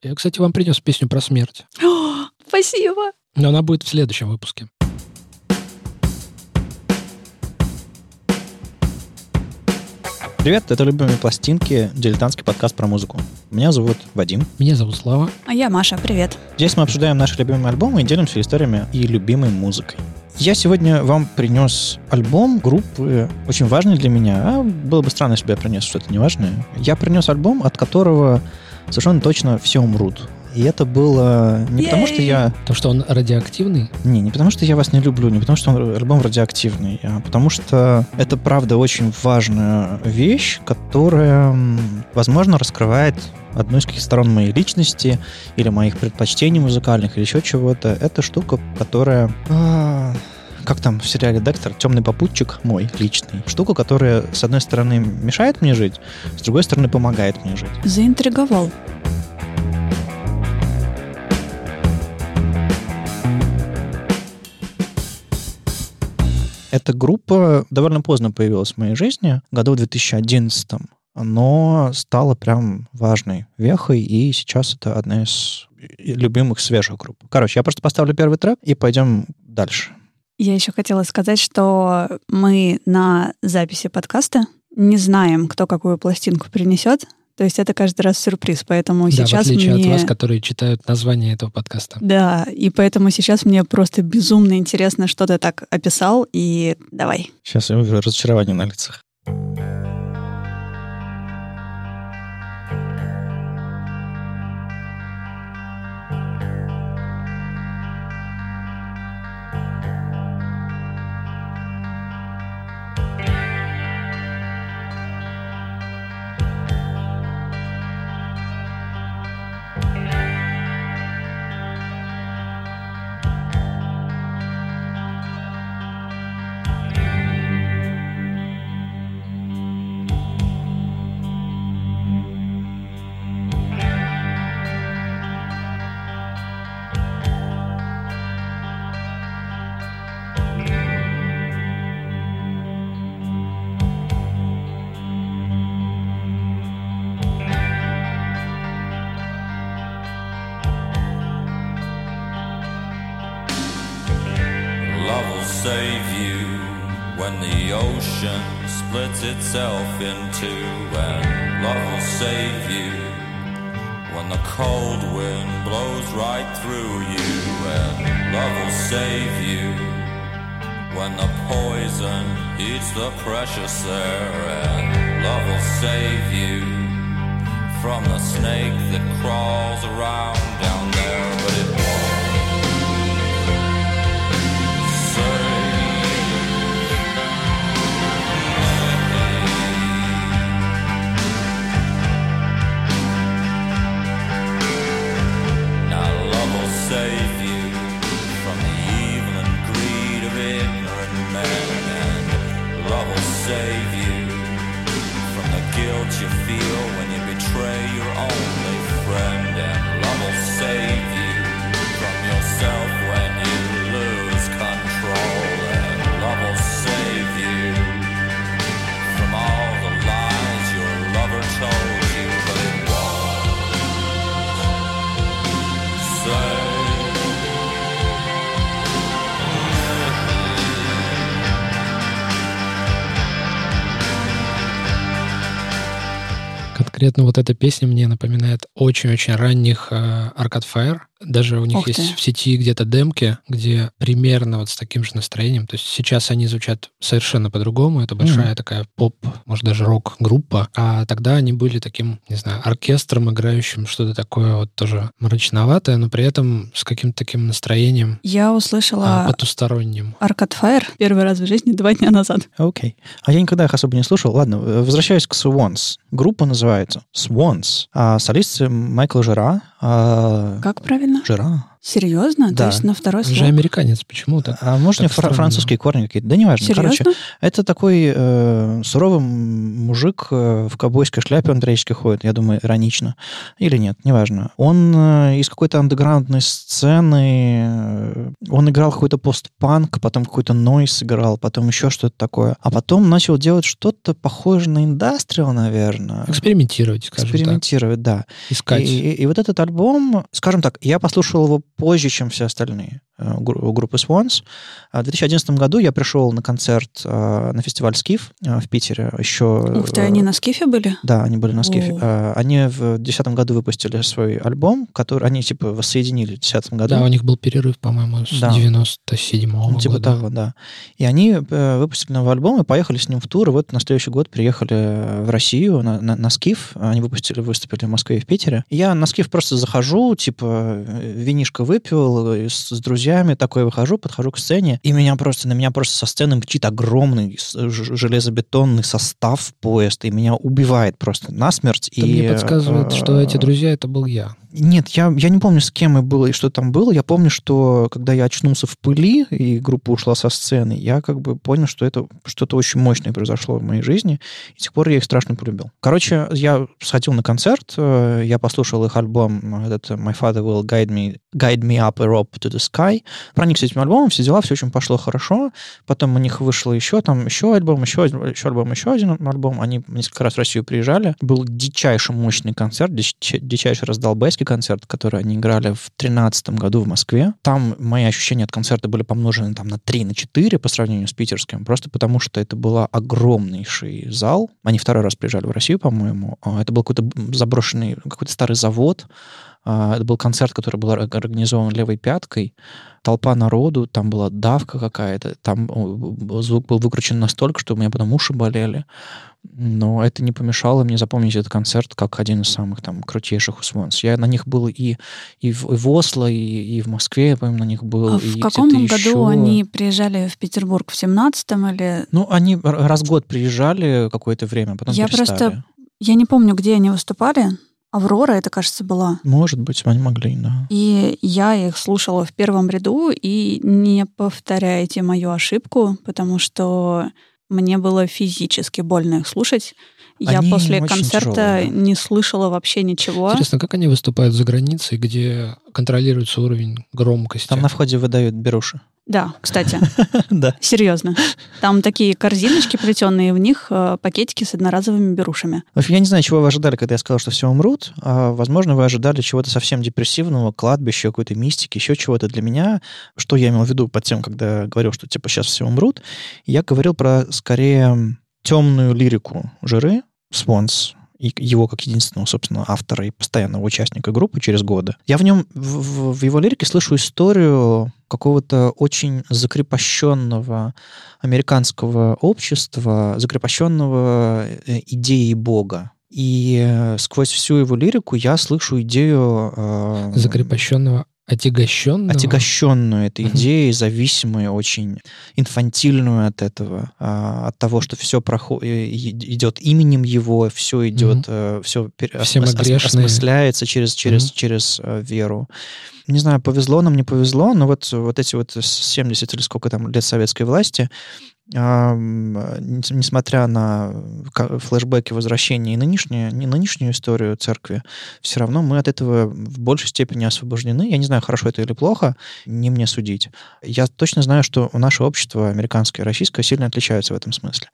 Я, кстати, вам принес песню про смерть. Спасибо. Но она будет в следующем выпуске. Привет, это «Любимые пластинки», дилетантский подкаст про музыку. Меня зовут Вадим. Меня зовут Слава. А я Маша, привет. Здесь мы обсуждаем наши любимые альбомы и делимся историями и любимой музыкой. Я сегодня вам принес альбом группы, очень важный для меня. А было бы странно, если бы я принес что-то неважное. Я принес альбом, от которого совершенно точно все умрут. И это было не потому, что я... То, что он радиоактивный? Не, не потому, что я вас не люблю, не потому, что он альбом радиоактивный, а потому что это, правда, очень важная вещь, которая, возможно, раскрывает одну из каких сторон моей личности или моих предпочтений музыкальных или еще чего-то. Это штука, которая... Как там в сериале Декстер, темный попутчик мой личный. Штука, которая, с одной стороны, мешает мне жить, с другой стороны, помогает мне жить. Заинтриговал. Эта группа довольно поздно появилась в моей жизни, году в 2011 но стала прям важной вехой, и сейчас это одна из любимых свежих групп. Короче, я просто поставлю первый трек и пойдем дальше. Я еще хотела сказать, что мы на записи подкаста не знаем, кто какую пластинку принесет. То есть это каждый раз сюрприз, поэтому да, сейчас в отличие мне... от вас, которые читают название этого подкаста. Да, и поэтому сейчас мне просто безумно интересно, что ты так описал, и давай. Сейчас я увижу разочарование на лицах. Itself into, and love will save you. When the cold wind blows right through you, and love will save you. When the poison eats the precious air, and love will save you. From the snake that crawls around down there, save конкретно вот эта песня мне напоминает очень-очень ранних э, Arcade Fire. Даже у них Ух есть ты. в сети где-то демки, где примерно вот с таким же настроением. То есть сейчас они звучат совершенно по-другому. Это большая Мгм. такая поп, может даже рок-группа. А тогда они были таким, не знаю, оркестром, играющим что-то такое вот тоже мрачноватое, но при этом с каким-то таким настроением Я а, услышала потусторонним. Arcade Fire первый раз в жизни два дня назад. Окей. А я никогда их особо не слушал. Ладно, э, возвращаюсь к Swans. Группа называется Swans. А солист Майкл Жира. А, Как правильно? Жира. Серьезно? Да. То есть на второй Он же слог? американец, почему так? А может, у него фра- французские корни какие-то? Да неважно. Серьезно? Короче, это такой э, суровый мужик э, в ковбойской шляпе, он периодически ходит, я думаю, иронично. Или нет, неважно. Он э, из какой-то андеграундной сцены, э, он играл какой-то постпанк, потом какой-то нойс играл, потом еще что-то такое. А потом начал делать что-то похожее на индастриал, наверное. Экспериментировать, скажем Экспериментировать, да. так. Искать. И, и- и вот этот альбом, скажем так, я послушал его позже, чем все остальные у группы Swans. А В 2011 году я пришел на концерт э, на фестиваль Скиф э, в Питере. Еще, Ух ты, э, они на скифе были? Да, они были на Скифе. О. Э, Они в 2010 году выпустили свой альбом, который они типа воссоединили в 2010 году. Да, у них был перерыв, по-моему, с Да. 97-го Ну, типа года. того, да. И они э, выпустили новый альбом и поехали с ним в тур. И вот на следующий год приехали э, в Россию на, на, на Скиф. Они выпустили, выступили в Москве и в Питере. Я на Скиф просто захожу, типа, э, винишко выпил э, с, с друзьями, такой выхожу, подхожу к сцене, и меня просто, на меня просто со сцены мчит огромный железобетонный состав поезд, и меня убивает просто насмерть. Это и, мне подсказывает, что эти э, друзья это был я. Нет, я, я не помню, с кем я был и что там было. Я помню, что когда я очнулся в пыли, и группа ушла со сцены, я как бы понял, что это что-то очень мощное произошло в моей жизни, и с тех пор я их страшно полюбил. Короче, я сходил на концерт, э, я послушал их альбом, э, этот My Father Will Guide Me, Guide Me Up a Rope to the Sky. Проникся этим альбомом, все дела, все очень пошло хорошо. Потом у них вышло еще там еще альбом, еще, еще альбом, еще один альбом. Они несколько раз в Россию приезжали. Был дичайше мощный концерт, дич- дичайше раздолбайский концерт, который они играли в 2013 году в Москве. Там мои ощущения от концерта были помножены там на 3, на 4 по сравнению с питерским, просто потому что это был огромнейший зал. Они второй раз приезжали в Россию, по-моему. А, Это был какой-то заброшенный, какой-то старый завод. А, Это был концерт, который был ор- организован левой пяткой. Толпа народу, там была давка какая-то, там звук был выкручен настолько, что у меня потом уши болели. Но это не помешало мне запомнить этот концерт как один из самых там крутейших у Swans. Я на них был и, и, в, и в Осло, и, и в Москве, я помню, на них был. А в каком году еще. они приезжали в Петербург? В 17-м или... Ну, они раз в год приезжали какое-то время, потом Я перестали. просто- Я не помню, где они выступали. Аврора, это, кажется, была. Может быть, они могли, да. И я их слушала в первом ряду, и не повторяйте мою ошибку, потому что мне было физически больно их слушать. Я Они после концерта тяжелые, да. не слышала вообще ничего. Интересно, как они выступают за границей, где контролируется уровень громкости? Там на входе выдают беруши. Да, кстати, Да. серьезно. Там такие корзиночки плетеные, в них э, пакетики с одноразовыми берушами. В общем, я не знаю, чего вы ожидали, когда я сказал, что все умрут. А, возможно, вы ожидали чего-то совсем депрессивного, кладбища, какой-то мистики, еще чего-то для меня. Что я имел в виду под тем, когда говорил, что типа сейчас все умрут? Я говорил про скорее темную лирику жиры, Свонс, и его как единственного, собственно, автора и постоянного участника группы через годы. Я в нем, в, в- его лирике слышу историю какого-то очень закрепощенного американского общества, закрепощенного э, идеей Бога. И э, сквозь всю его лирику я слышу идею... э, Закрепощенного, отягощенного? отягощенную этой идеей, зависимую, очень инфантильную от этого, а, от того, что все идет именем его, все идет, все Все мы грешные. осмысляется через, через, Мгм. через э, веру. Не знаю, повезло нам, не повезло, но вот, вот эти вот 70 или сколько там лет советской власти, несмотря на флешбеки возвращения и нынешнюю, не нынешнюю историю церкви, все равно мы от этого в большей степени освобождены. Я не знаю, хорошо это или плохо, не мне судить. Я точно знаю, что наше общество, американское и российское, сильно отличаются в этом смысле.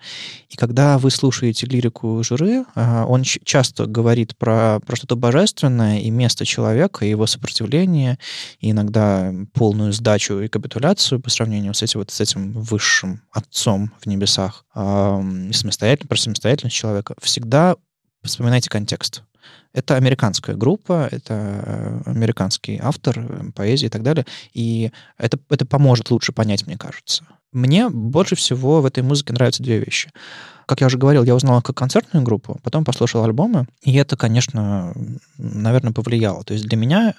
И когда вы слушаете лирику журы, а, он часто говорит про, про что-то божественное и место человека, и его сопротивление, и иногда полную сдачу и капитуляцию по сравнению с этим, вот, с этим высшим отцом в небесах, и самостоятельно, про самостоятельность человека, всегда вспоминайте контекст. Это американская группа, это э, американский автор э, поэзии и так далее, и это, это поможет лучше понять, мне кажется. Мне больше всего в этой музыке нравятся две вещи. Как я уже говорил, я узнал как концертную группу, потом послушал альбомы, и это, конечно, наверное, повлияло. То есть для меня,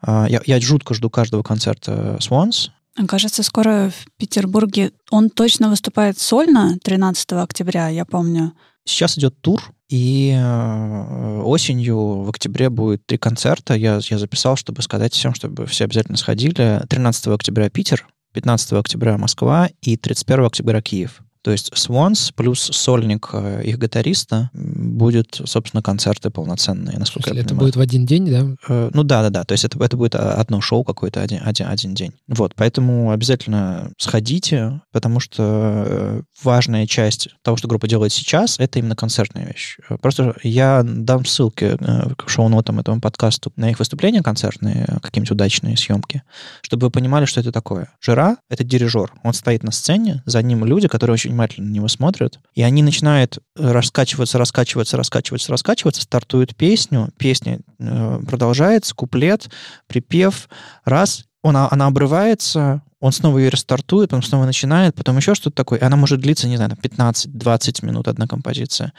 а, я, я жутко жду каждого концерта Swans, Кажется, скоро в Петербурге он точно выступает сольно 13 октября, я помню. Сейчас идет тур, И э, осенью в октябре будет три концерта. Я, я записал, чтобы сказать всем, чтобы все обязательно сходили. 13 октября Питер, 15 октября Москва и 31 октября Киев. То есть Swans плюс сольник э, их гитариста будет, собственно, концерты полноценные, насколько я Это понимаю. будет в один день, да? Э, Ну да, да, да. То есть это, это будет а, одно шоу какое-то один, один, один день. Вот, поэтому обязательно сходите, потому что э, важная часть того, что группа делает сейчас, это именно концертная вещь. Э, Просто я дам ссылки к шоу-нотам этому подкасту на их выступления концертные, какие-нибудь удачные съемки, чтобы вы понимали, что это такое. Жира — это дирижер. Он стоит на сцене, за ним люди, которые очень внимательно на него смотрят, и они начинают э, раскачиваться, раскачиваться, раскачиваться, раскачиваться, стартуют песню, песня э, продолжается, куплет, припев, раз, он, она обрывается, он снова ее рестартует, потом снова начинает, потом еще что-то такое. И она может длиться, не знаю, там 15-20 минут одна композиция.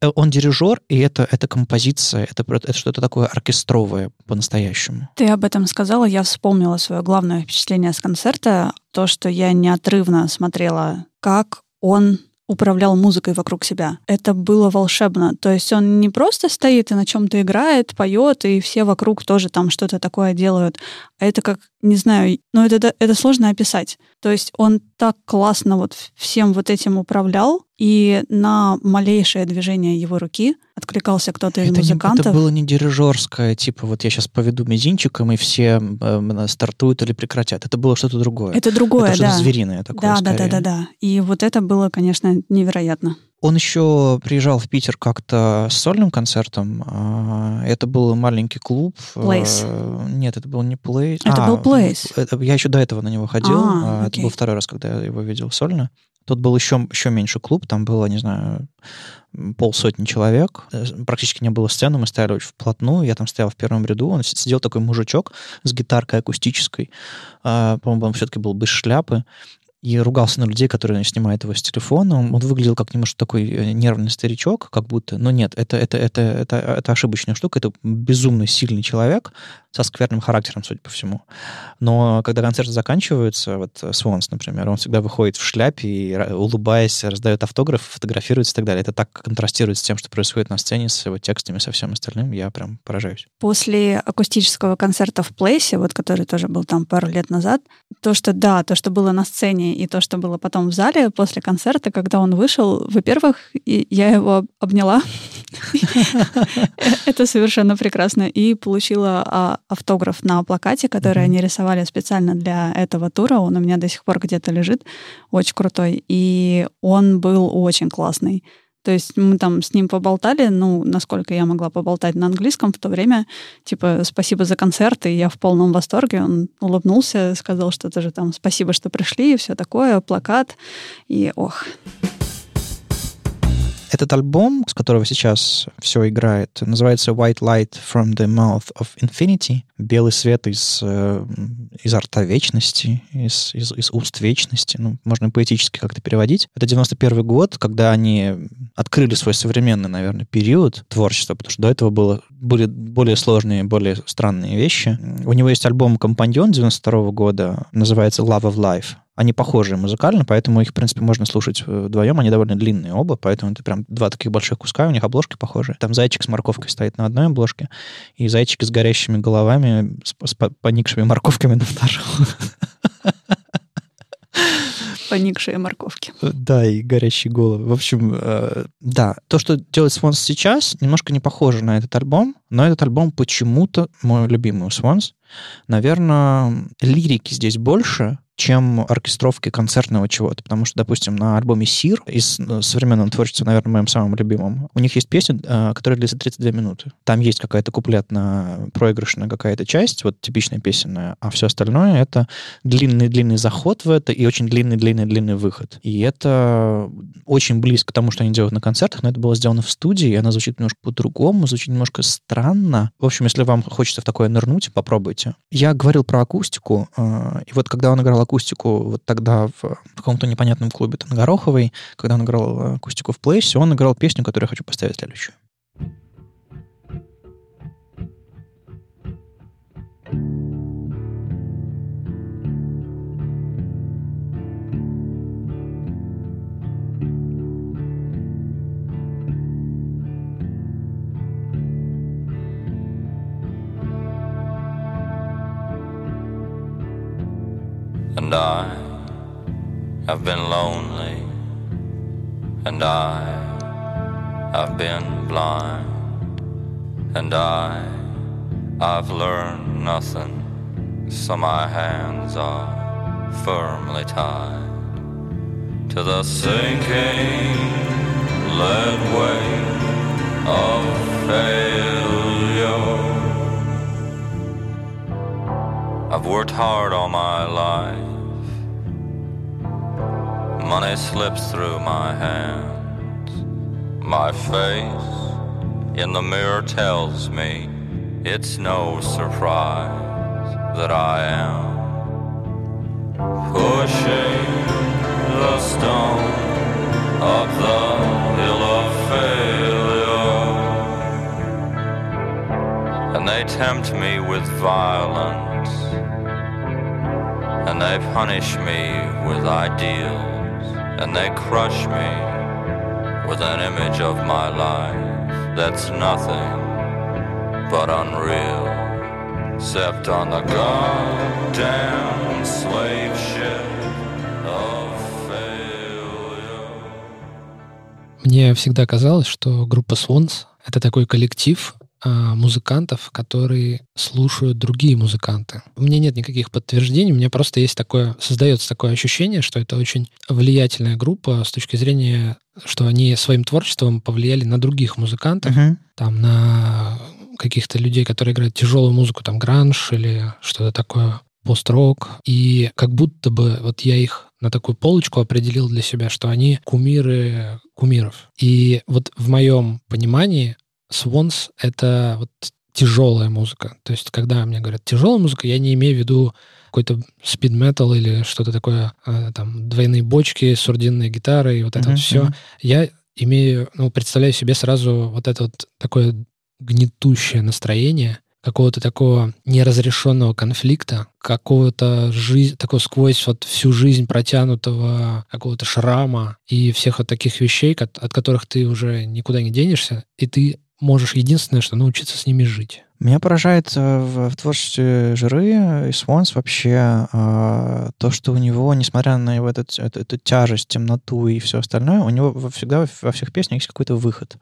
Э, Он дирижер, и это, это композиция, это, это что-то такое оркестровое по-настоящему. Ты об этом сказала, я вспомнила свое главное впечатление с концерта, то, что я неотрывно смотрела, как он управлял музыкой вокруг себя. Это было волшебно. То есть он не просто стоит и на чем-то играет, поет, и все вокруг тоже там что-то такое делают. А это как, не знаю, ну это, это сложно описать. То есть он так классно вот всем вот этим управлял, и на малейшее движение его руки откликался кто-то из Это, не- музыкантов. это было не дирижерское, типа вот я сейчас поведу мизинчиком, и все э, стартуют или прекратят. Это было что-то другое. Это другое, это да. звериное такое, Да, да, да, да, да. И вот это было, конечно, невероятно. Он еще приезжал в Питер как-то с сольным концертом. А, Это был маленький клуб. Place. А, Нет, это был не Place. Это А, был Place. это- я еще до этого на него ходил. А, А, Это окей. был второй раз, когда я его видел сольно. Тут был еще, еще меньше клуб, там было, не знаю, полсотни человек. Э, Практически не было сцены, мы стояли очень вплотную. Я там стоял в первом ряду. Он сидел такой мужичок с гитаркой акустической. А, По-моему, он все-таки был без шляпы и ругался на людей, которые снимают его с телефона. Он, он выглядел как немножко такой э, нервный старичок, как будто. Но нет, это, это, это, это, это ошибочная штука. Это безумно сильный человек со скверным характером, судя по всему. Но когда концерты заканчиваются, вот Свонс, например, он всегда выходит в шляпе и, улыбаясь, раздает автограф, фотографируется и так далее. Это так контрастирует с тем, что происходит на сцене, с его текстами, со всем остальным. Я прям поражаюсь. После акустического концерта в Плейсе, вот который тоже был там пару лет назад, то, что да, то, что было на сцене, и то, что было потом в зале после концерта, когда он вышел, во-первых, я его обняла. Это совершенно прекрасно. И получила а, автограф на плакате, который Мгм. они рисовали специально для этого тура. Он у меня до сих пор где-то лежит. Очень крутой. И он был очень классный. То есть мы там с ним поболтали, ну, насколько я могла поболтать на английском в то время, типа, спасибо за концерт, и я в полном восторге. Он улыбнулся, сказал, что тоже там спасибо, что пришли, и все такое, плакат, и ох. Этот альбом, с которого сейчас все играет, называется White Light from the Mouth of Infinity. Белый свет из, э, из рта вечности, из, из, из уст вечности. Ну, можно поэтически как-то переводить. Это 91 год, когда они открыли свой современный, наверное, период творчества, потому что до этого было, были более сложные, более странные вещи. У него есть альбом «Компаньон» 92 года, называется «Love of Life». Они похожие музыкально, поэтому их, в принципе, можно слушать э, вдвоем. Они довольно длинные оба, поэтому это прям два таких больших куска, у них обложки похожие. Там зайчик с морковкой стоит на одной обложке, и зайчик с горящими головами, с, с по- поникшими морковками на второй. Поникшие морковки. Да, и горящие головы. В общем, э, да, то, что делает Swans сейчас, немножко не похоже на этот альбом, но этот альбом почему-то мой любимый у Swans. Наверное, лирики здесь больше, чем оркестровки концертного чего-то. Потому что, допустим, на альбоме «Сир» из э, современного творчества, наверное, моим самым любимым, у них есть песня, э, которая длится 32 минуты. Там есть какая-то куплетная, проигрышная какая-то часть, вот типичная песенная, а все остальное — это длинный-длинный заход в это и очень длинный-длинный-длинный выход. И это очень близко к тому, что они делают на концертах, но это было сделано в студии, и она звучит немножко по-другому, звучит немножко странно. В общем, если вам хочется в такое нырнуть, попробуйте. Я говорил про акустику, э, и вот когда он играл акустику вот тогда в каком-то непонятном клубе там, когда он играл акустику в плейсе, он играл песню, которую я хочу поставить следующую. And I have been lonely, and I have been blind, and I I've learned nothing, so my hands are firmly tied to the sinking lead weight of failure. I've worked hard all my life. Money slips through my hands. My face in the mirror tells me it's no surprise that I am pushing the stone up the hill of failure. And they tempt me with violence and they punish me with ideals, and they crush me with an image of my life that's nothing but unreal, except on the goddamn slave ship of failure. Мне всегда казалось, что группа Swans — это такой коллектив, а, музыкантов, которые слушают другие музыканты. У меня нет никаких подтверждений, у меня просто есть такое, создается такое ощущение, что это очень влиятельная группа с точки зрения, что они своим творчеством повлияли на других музыкантов, Мгм. там на каких-то людей, которые играют тяжелую музыку, там гранж или что-то такое, пост-рок. И как будто бы вот я их на такую полочку определил для себя, что они кумиры кумиров. И вот в моем понимании Swans — это вот тяжелая музыка. То есть, когда мне говорят тяжелая музыка, я не имею в виду какой-то спид метал или что-то такое, э, там, двойные бочки, сурдинные гитары и вот это Мгм, вот все. мгм. Я имею, ну, представляю себе сразу вот это вот такое гнетущее настроение, какого-то такого неразрешенного конфликта, какого-то жизнь, такого сквозь вот всю жизнь протянутого какого-то шрама и всех вот таких вещей, кот- от которых ты уже никуда не денешься, и ты можешь единственное, что научиться с ними жить. Меня поражает э, в, в творчестве Жиры и Свонс вообще э, то, что у него, несмотря на его этот, эту, эту тяжесть, темноту и все остальное, у него всегда во всех песнях есть какой-то выход.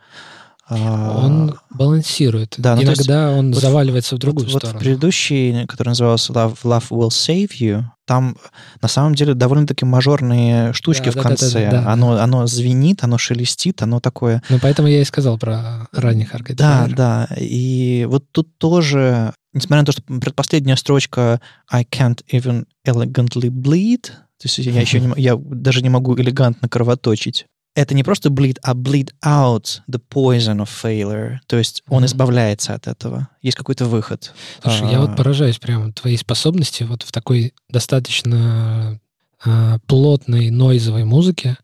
А, Он балансирует. да, ну, то есть Иногда он вот- заваливается в другую вот, вот сторону. предыдущий, который назывался Love, Love Will Save You, там на самом деле довольно-таки мажорные штучки Да, в да, да, конце. да, да, оно, оно звенит, оно шелестит, оно такое Ну, поэтому я и сказал про ранних Arcade Да, да. И вот тут тоже, несмотря на то, что предпоследняя строчка I can't even elegantly bleed, то есть я еще не, я даже не могу элегантно кровоточить. Это не просто bleed, а bleed out the poison of failure. То есть он Мгм. избавляется от этого. Есть какой-то выход. Слушай, я А, вот поражаюсь прямо твоей способности вот в такой достаточно а, плотной нойзовой музыке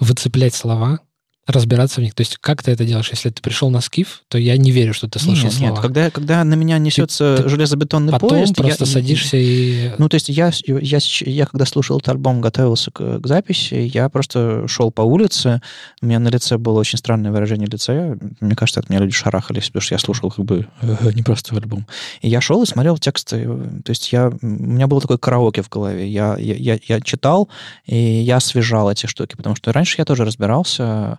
выцеплять слова, разбираться в них. То есть как ты это делаешь? Если ты пришел на скиф, то я не верю, что ты слышал Нет, слова. нет, когда, когда на меня несется ты железобетонный Потом поезд, я- просто садишься и... Ну, то есть я, я, щ- я когда слушал этот альбом, готовился к, к записи, я просто шел по улице, у меня на лице было очень странное выражение лица. Я- Мне кажется, от меня люди шарахались, потому что я слушал как бы э, не просто альбом. И я шел и смотрел тексты. То есть я, у меня было такое караоке в голове. Я, я, я, я читал, и я освежал эти штуки, потому что раньше я тоже разбирался,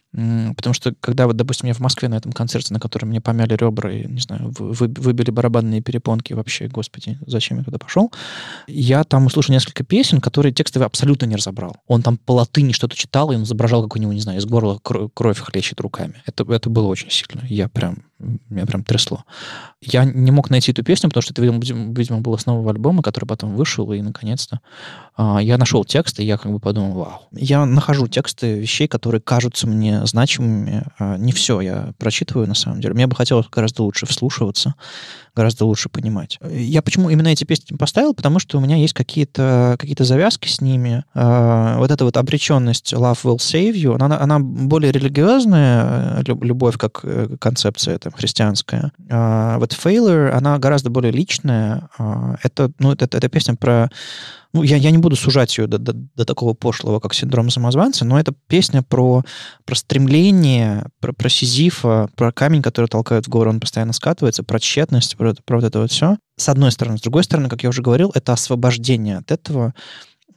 потому что когда, вот, допустим, я в Москве на этом концерте, на котором мне помяли ребра и, не знаю, вы- вы- выбили барабанные перепонки, вообще, господи, зачем я туда пошел, я там услышал несколько песен, которые текстовые абсолютно не разобрал. Он там по латыни что-то читал, и он изображал, как у него, не знаю, из горла кро- кровь хлещет руками. Это, это было очень сильно. Я прям, меня прям трясло. Я не мог найти эту песню, потому что это, видимо, видимо, было с нового альбома, который потом вышел, и, наконец-то, а, я нашел текст, и я как бы подумал, вау. Я нахожу тексты вещей, которые кажутся мне значимыми. А, Не все я прочитываю, на самом деле. Мне бы хотелось гораздо лучше вслушиваться, гораздо лучше понимать. Я почему именно эти песни поставил? Потому что у меня есть какие-то какие завязки с ними. А, Вот эта вот обреченность Love Will Save You, она, она более религиозная, э, люб- любовь как э, концепция там, христианская. А Вот Failure, она гораздо более личная. А, Это, ну, это, это песня про ну, я, я не буду сужать ее до, до, до такого пошлого, как синдром самозванца, но это песня про, про стремление, про, про Сизифа, про камень, который толкают в гору, он постоянно скатывается, про тщетность, про, про вот это вот все. С одной стороны. С другой стороны, как я уже говорил, это освобождение от этого.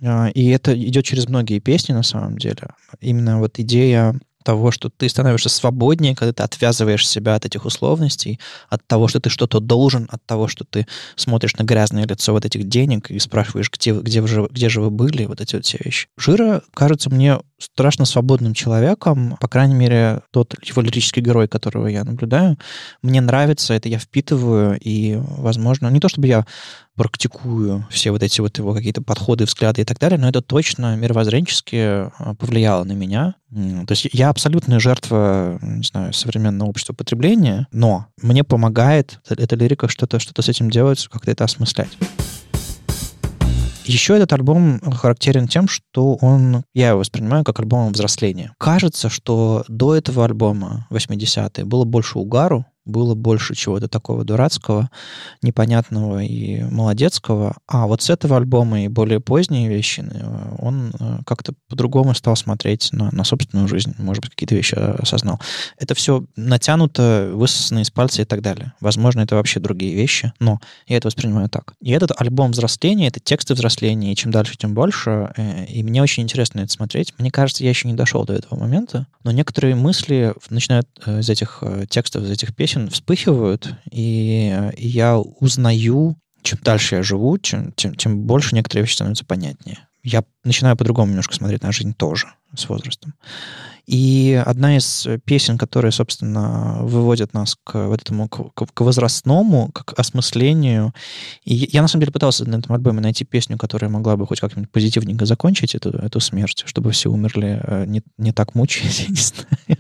А, и это идет через многие песни на самом деле. Именно вот идея того, что ты становишься свободнее, когда ты отвязываешь себя от этих условностей, от того, что ты что-то должен, от того, что ты смотришь на грязное лицо вот этих денег и спрашиваешь, где, где, же, где же вы были, вот эти вот все вещи. Жира кажется мне страшно свободным человеком, по крайней мере, тот его лирический герой, которого я наблюдаю, мне нравится, это я впитываю, и, возможно, не то чтобы я практикую все вот эти вот его какие-то подходы, взгляды и так далее, но это точно мировоззренчески а, повлияло на меня. То есть я абсолютная жертва, не знаю, современного общества потребления, но мне помогает эта лирика что-то что с этим делать, как-то это осмыслять. Еще этот альбом характерен тем, что он, я его воспринимаю как альбом взросления. Кажется, что до этого альбома 80-е было больше угару, было больше чего-то такого дурацкого, непонятного и молодецкого. А вот с этого альбома и более поздние вещи э, он э, как-то по-другому стал смотреть на, на собственную жизнь, может быть, какие-то вещи осознал. Это все натянуто, высосано из пальца и так далее. Возможно, это вообще другие вещи, но я это воспринимаю так. И этот альбом взросления, это тексты взросления, и чем дальше, тем больше. Э, и мне очень интересно это смотреть. Мне кажется, я еще не дошел до этого момента, но некоторые мысли начинают из этих текстов, из этих песен песен вспыхивают, и, и я узнаю, чем дальше я живу, чем, тем, тем больше некоторые вещи становятся понятнее. Я начинаю по-другому немножко смотреть на жизнь тоже с возрастом. И одна из песен, которые, собственно, выводят нас к вот этому к, к возрастному, к осмыслению. И я, на самом деле, пытался на этом альбоме найти песню, которая могла бы хоть как-нибудь позитивненько закончить эту, эту смерть, чтобы все умерли э, не, не так мучаясь, я не знаю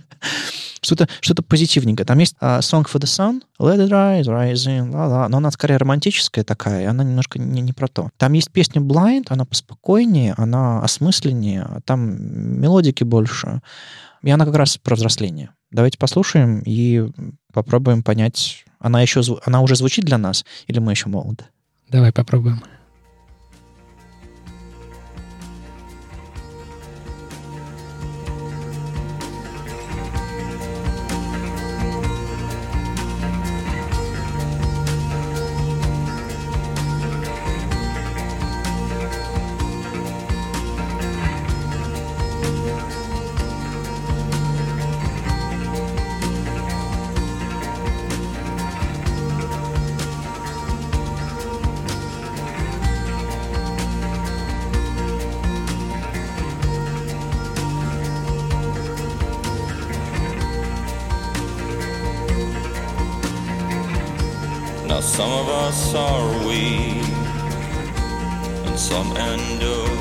что-то что позитивненькое. Там есть uh, Song for the Sun, Let it rise, rising, ла -ла, но она скорее романтическая такая, и она немножко не, не про то. Там есть песня Blind, она поспокойнее, она осмысленнее, там мелодики больше, и она как раз про взросление. Давайте послушаем и попробуем понять, она, еще, она уже звучит для нас, или мы еще молоды? Давай попробуем. Some of us are weak, and some endure.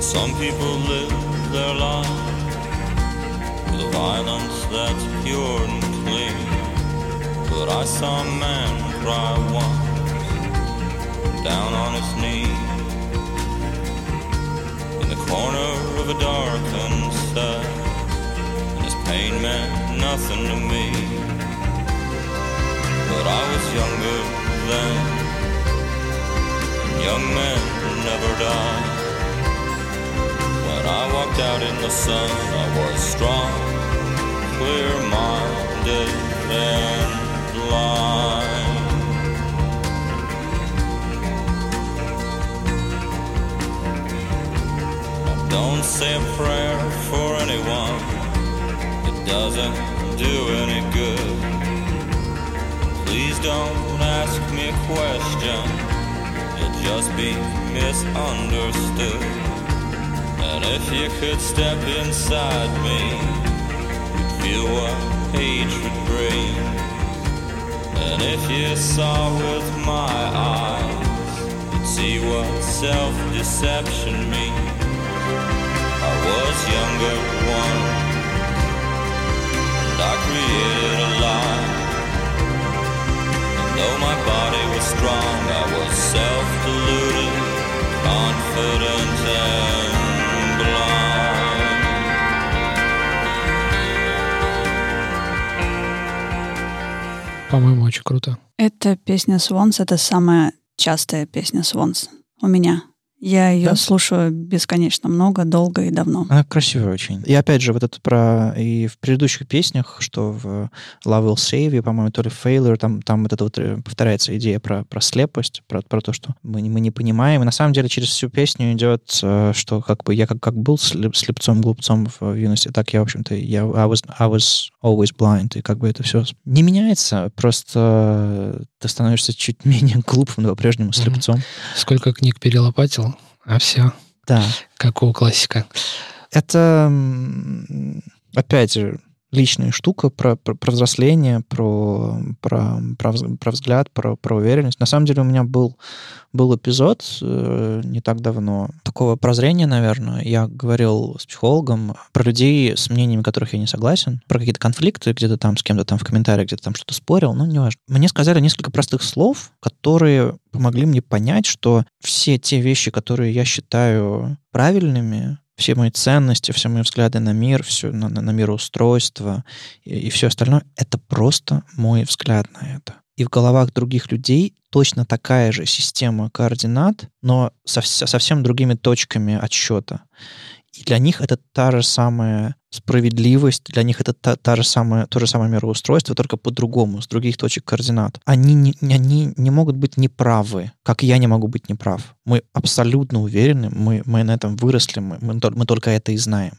Some people live their life with a violence that's pure and clean. But I saw a man cry once down on his knee in the corner of a darkened cell, and his pain meant nothing to me but I was younger then. And young men never die. When I walked out in the sun, I was strong, clear-minded, and blind. I Don't say a prayer for anyone. It doesn't do any good don't ask me questions. You'll just be misunderstood. And if you could step inside me, you'd feel what hatred brings. And if you saw with my eyes, you'd see what self-deception means. I was younger once, and I created a lie. По-моему, очень круто. Эта песня Swans — это самая частая песня Swans у меня. Я ее Да. слушаю бесконечно много, долго и давно. Она красивая очень. И опять же, вот это про... И в предыдущих песнях, что в Love Will Save You, по-моему, то ли Failure, там, там вот это вот э, повторяется идея про, про слепость, про, про то, что мы, не- мы не понимаем. И на самом деле через всю песню идет, э, что как бы я как, как был слеп- слепцом, глупцом в, в юности, так я, в общем-то, я I was, I was always blind. И как бы это все не меняется, просто ты становишься чуть менее глупым, но по-прежнему слепцом. Сколько книг перелопатил, а все, Да. как у классика. Это, опять же, личная штука про, про, про взросление, про, про, про, про взгляд, про, про уверенность. На самом деле у меня был, был эпизод э, не так давно такого прозрения, наверное. Я говорил с психологом про людей, с мнениями которых я не согласен, про какие-то конфликты где-то там с кем-то там в комментариях, где-то там что-то спорил, ну, неважно. Мне сказали несколько простых слов, которые помогли мне понять, что все те вещи, которые я считаю правильными, все мои ценности, все мои взгляды на мир, все на, на, на мироустройство и, и все остальное, это просто мой взгляд на это. И в головах других людей точно такая же система координат, но со, вс- совсем другими точками отсчета. И для них это та же самая справедливость, для них это та, та же самая, то же самое мироустройство, только по-другому, с других точек координат. Они не, они не могут быть неправы, как я не могу быть неправ. Мы абсолютно уверены, мы, мы на этом выросли, мы, мы, мы только это и знаем.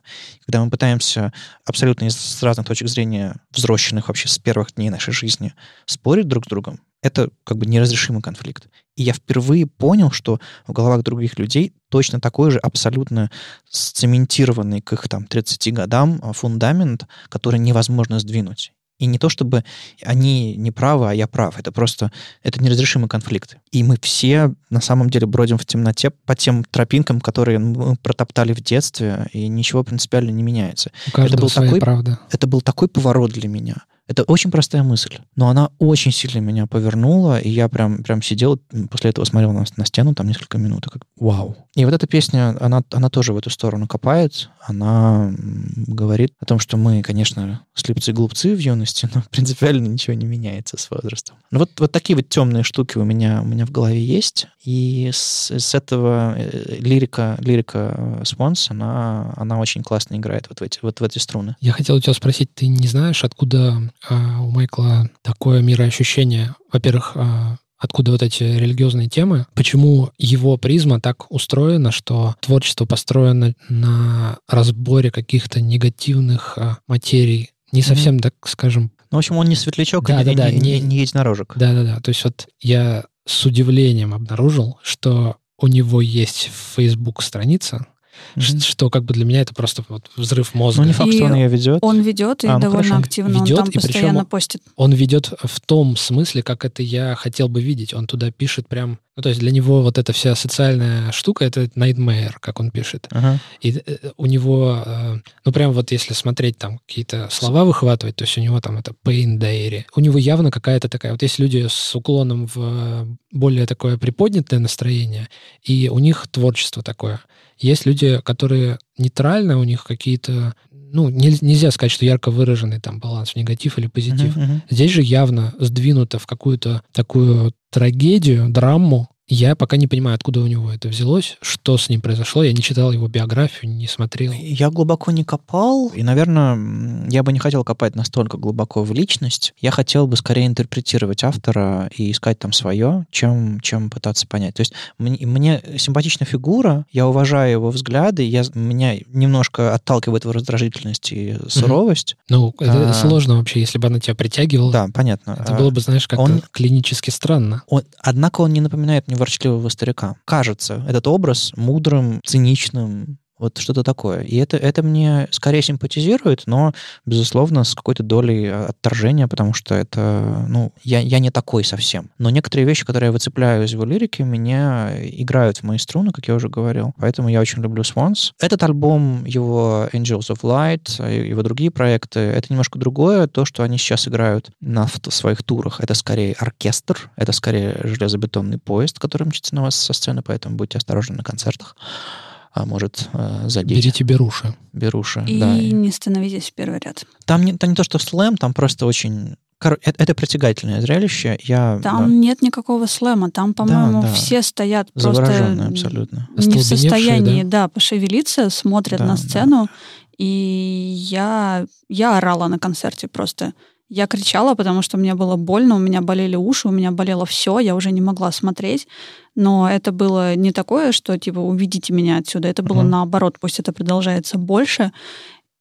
Когда мы пытаемся абсолютно с разных точек зрения, взросленных вообще с первых дней нашей жизни, спорить друг с другом, это как бы неразрешимый конфликт. И я впервые понял, что в головах других людей точно такой же абсолютно сцементированный к их там 30 годам а, фундамент, который невозможно сдвинуть. И не то, чтобы они не правы, а я прав. Это просто это неразрешимые конфликты. И мы все на самом деле бродим в темноте по тем тропинкам, которые мы протоптали в детстве, и ничего принципиально не меняется. Каждого был такой- правда. Это был такой поворот для меня. Это очень простая мысль, но она очень сильно меня повернула, и я прям, прям сидел, после этого смотрел на, на стену там несколько минут, как вау. И вот эта песня, она, она тоже в эту сторону копает, она говорит о том, что мы, конечно, слепцы-глупцы в юности, но принципиально ничего не меняется с возрастом. Ну вот, вот такие вот темные штуки у меня, у меня в голове есть, и с, с этого э, лирика, лирика э, Swans, она, она очень классно играет вот в эти, вот в эти струны. Я хотел у тебя спросить, ты не знаешь, откуда у Майкла такое мироощущение? Во-первых, а, откуда вот эти религиозные темы? Почему его призма так устроена, что творчество построено на разборе каких-то негативных а, материй? Не совсем, так скажем, Ну, в общем, он не светлячок и Да, не, да, да, не- не- не- единорожек. Да-да-да. То есть вот я с удивлением обнаружил, что у него есть Facebook страница, Ш- что как бы для меня это просто вот взрыв мозга. Ну, не факт, И что он ее ведет. Он ведет и А, ну, довольно хорошо. активно. Ведет, он там и причем постоянно он- постит. Он ведет в том смысле, как это я хотел бы видеть. Он туда пишет прям... Ну, то есть для него вот эта вся социальная штука — это nightmare, как он пишет. Ага. И э, у него, э, ну, прям вот если смотреть там какие-то слова выхватывать, то есть у него там это pain diary. У него явно какая-то такая... Вот есть люди с уклоном в э, более такое приподнятое настроение, и у них творчество такое. Есть люди, которые нейтрально, у них какие-то... Ну, нель- нельзя сказать, что ярко выраженный там баланс в негатив или позитив. Мгм, мгм. Здесь же явно сдвинуто в какую-то такую трагедию, драму. Я пока не понимаю, откуда у него это взялось, что с ним произошло. Я не читал его биографию, не смотрел. Я глубоко не копал, и, наверное, я бы не хотел копать настолько глубоко в личность. Я хотел бы скорее интерпретировать автора и искать там свое, чем, чем пытаться понять. То есть мне, мне симпатична фигура, я уважаю его взгляды, я, меня немножко отталкивает его раздражительность и суровость. Ну, это А. сложно вообще, если бы она тебя притягивала. Да, понятно. Это было бы, знаешь, как-то он- клинически странно. Он, однако он не напоминает мне ворчливого старика. Кажется, этот образ мудрым, циничным, вот что-то такое. И это, это мне скорее симпатизирует, но, безусловно, с какой-то долей а, отторжения, потому что это, ну, я, я не такой совсем. Но некоторые вещи, которые я выцепляю из его лирики, меня играют в мои струны, как я уже говорил. Поэтому я очень люблю Swans. Этот альбом, его Angels of Light, и его другие проекты, это немножко другое. То, что они сейчас играют на своих турах, это скорее оркестр, это скорее железобетонный поезд, который мчится на вас со сцены, поэтому будьте осторожны на концертах. А может э, задеть Берите беруши. беруши. И да. не становитесь в первый ряд. Там, не, там не то, что слэм, там просто очень Кор- это, это притягательное зрелище. Я Там да, нет никакого слэма. Там, по-моему, да. все стоят просто абсолютно. не в состоянии, да? да, пошевелиться, смотрят Да, на да. сцену. И я, я орала на концерте просто. Я кричала, потому что мне было больно, у меня болели уши, у меня болело все, я уже не могла смотреть. Но это было не такое, что типа уведите меня отсюда. Это было Мгм. наоборот, пусть это продолжается больше,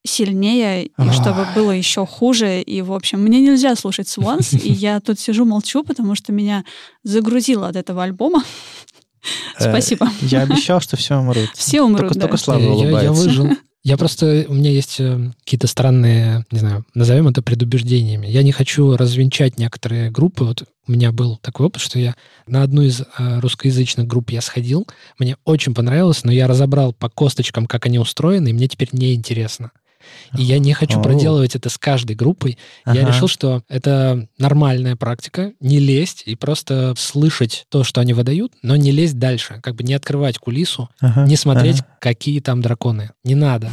сильнее, и чтобы было еще хуже. И, в общем, мне нельзя слушать Swans, и я тут сижу, молчу, потому что меня загрузило от этого альбома. Э, Спасибо. Я обещал, что все умрут. Все умрут, Только, да. только Слава Я- я, улыбается. выжил. Я просто... У меня есть э, какие-то странные, не знаю, назовем это предубеждениями. Я не хочу развенчать некоторые группы. Вот у меня был такой опыт, что я на одну из э, русскоязычных групп я сходил. Мне очень понравилось, но я разобрал по косточкам, как они устроены, и мне теперь неинтересно. И я не хочу проделывать это с каждой группой. Я решил, что это нормальная практика, не лезть и просто слышать то, что они выдают, но не лезть дальше, как бы не открывать кулису, не смотреть, какие там драконы. Не надо.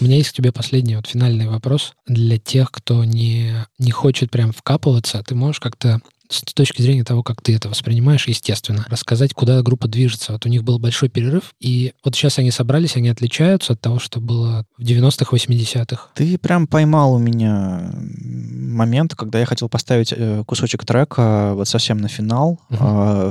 У меня есть к тебе последний вот финальный вопрос для тех, кто не, не хочет прям вкапываться. Ты можешь как-то с точки зрения того, как ты это воспринимаешь, естественно, рассказать, куда группа движется. Вот у них был большой перерыв, и вот сейчас они собрались, они отличаются от того, что было в 90-х, 80-х. Ты прям поймал у меня момент, когда я хотел поставить э, кусочек трека вот совсем на финал, э,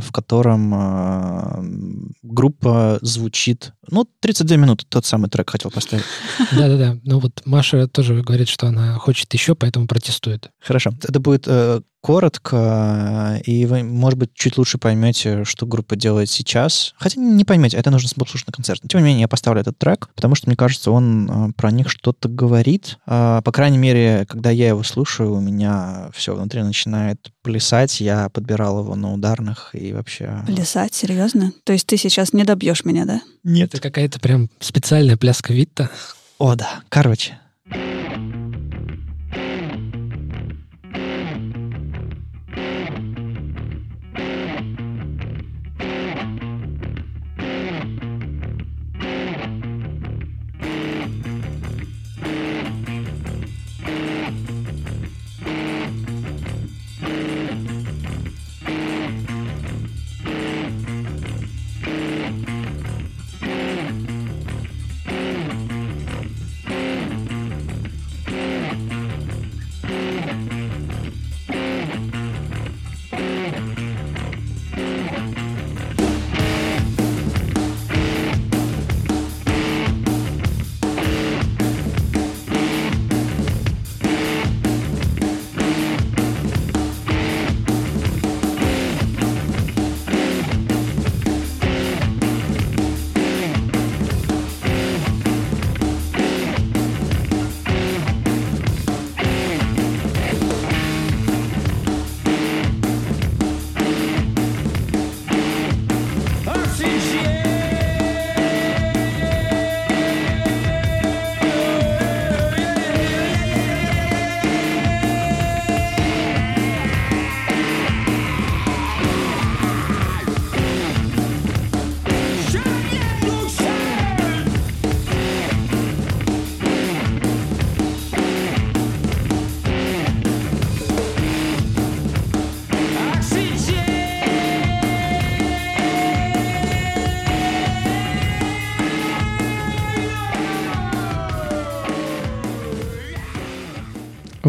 в котором э, группа звучит... Ну, 32 минуты, тот самый трек хотел поставить. Да-да-да. Ну вот Маша тоже говорит, что она хочет еще, поэтому протестует. Хорошо. Это будет э, коротко, и вы, может быть, чуть лучше поймете, что группа делает сейчас. Хотя не поймете, это нужно слушать на концерте. Тем не менее, я поставлю этот трек, потому что, мне кажется, он э, про них что-то говорит. А, По крайней мере, когда я его слушаю, у меня все внутри начинает плясать. Я подбирал его на ударных и вообще... Плясать, серьезно? То есть ты сейчас не добьешь меня, да? Нет. Это какая-то прям специальная пляска Витта. О, да. Короче.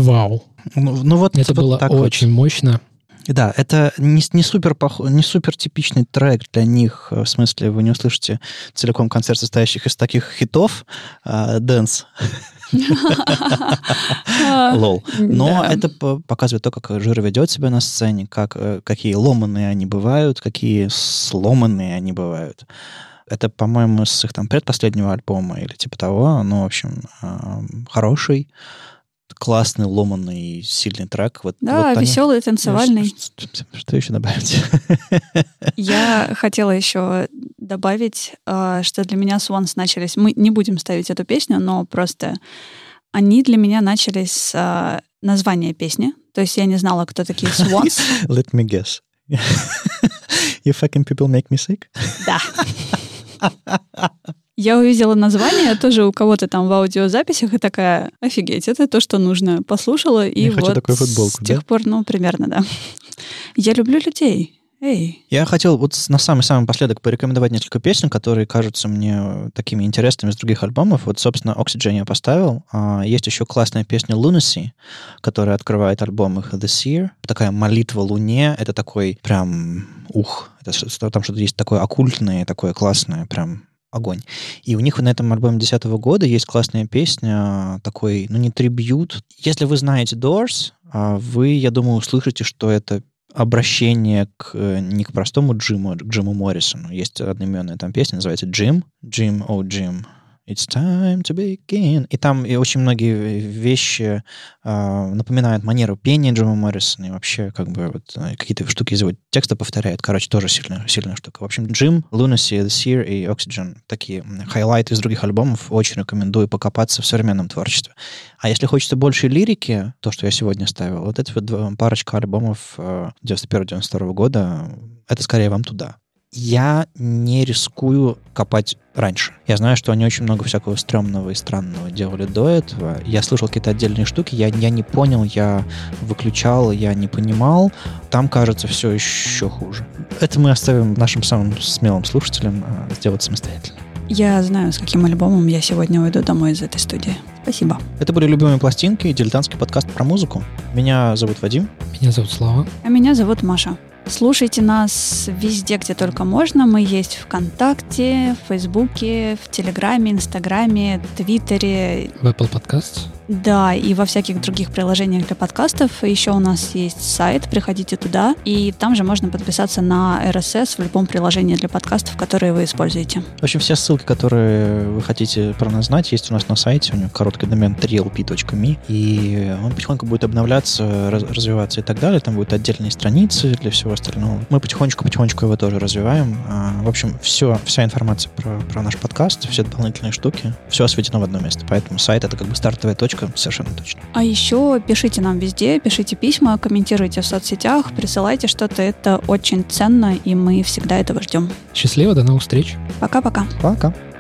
Вау. Ну, ну вот, Это вот было так вот. очень мощно. Да, это не, не, супер пох... не супер типичный трек для них, э, в смысле вы не услышите целиком концерт, состоящих из таких хитов, dance, LOL. Но это показывает то, как Джира ведет себя на сцене, как, э, какие ломанные они бывают, какие сломанные они бывают. Это, по-моему, с их там предпоследнего альбома или типа того. Ну, в общем, эм, хороший, классный, ломанный, сильный трек. Вот, Да, вот они- веселый, танцевальный. Что, что- что еще добавить? Я хотела еще добавить, э, что для меня Swans начались... Мы не будем ставить эту песню, но просто они для меня начались с э, названия песни. То есть я не знала, кто такие Swans. Let me guess. You fucking people make me sick? Да. Я увидела название тоже у кого-то там в аудиозаписях и такая, офигеть, это то, что нужно. Послушала, и Я вот хочу такую футболку, с тех да? пор, ну, примерно, да. Я люблю людей. Эй, Я хотел вот на самый-самый последок порекомендовать несколько песен, которые кажутся мне такими интересными с других альбомов. Вот, собственно, Oxygen я поставил. А, Есть еще классная песня Lunacy, которая открывает альбом их The Seer. Такая молитва Луне. Это такой прям ух. Это там что-то есть такое оккультное, такое классное, прям огонь. И у них на этом альбоме 2010 года есть классная песня, такой, ну, не трибьют. Если вы знаете Doors, а, вы, я думаю, услышите, что это обращение к, э, не к простому Джиму, а к Джиму Моррисону. Есть одноименная там песня, называется «Джим». «Джим, о, Джим». It's time to begin. И там и очень многие вещи а, напоминают манеру пения Джима Моррисона и вообще как бы вот э, какие-то штуки из его текста повторяет. Короче, тоже сильная, сильная штука. В общем, Джим, Lunacy, The Seer и Oxygen такие хайлайты из других альбомов. Очень рекомендую покопаться в современном творчестве. А если хочется больше лирики, то, что я сегодня ставил, вот эти вот парочка альбомов э, 91-92 года, это скорее вам туда. Я не рискую копать раньше. Я знаю, что они очень много всякого стрёмного и странного делали до этого. Я слышал какие-то отдельные штуки, я, я не понял, я выключал, я не понимал. Там, кажется, все еще хуже. Это мы оставим нашим самым смелым слушателям э, сделать самостоятельно. я знаю, с каким альбомом я сегодня уйду домой из этой студии. Спасибо. Это были «Любимые пластинки» и дилетантский подкаст про музыку. Меня зовут Вадим. Меня зовут Слава. А меня зовут Маша. Слушайте нас везде, где только можно. Мы есть ВКонтакте, в Фейсбуке, в Телеграме, Инстаграме, Твиттере. В Apple Podcasts. Да, и во всяких других приложениях для подкастов. Еще у нас есть сайт, приходите туда. И там же можно подписаться на RSS в любом приложении для подкастов, которые вы используете. В общем, все ссылки, которые вы хотите про нас знать, есть у нас на сайте. У него короткий домен 3lp.me. И он потихоньку будет обновляться, раз- развиваться и так далее. Там будут отдельные страницы для всего остального. Мы потихонечку-потихонечку его тоже развиваем. А, В общем, все, вся информация про, про наш подкаст, все дополнительные штуки, все осветено в одно место. Поэтому сайт — это как бы стартовая точка, человеком, совершенно точно. А еще пишите нам везде, пишите письма, комментируйте в соцсетях, присылайте что-то. Это очень ценно, и мы всегда этого ждем. Счастливо, до новых встреч. Пока-пока. Пока. -пока. Пока.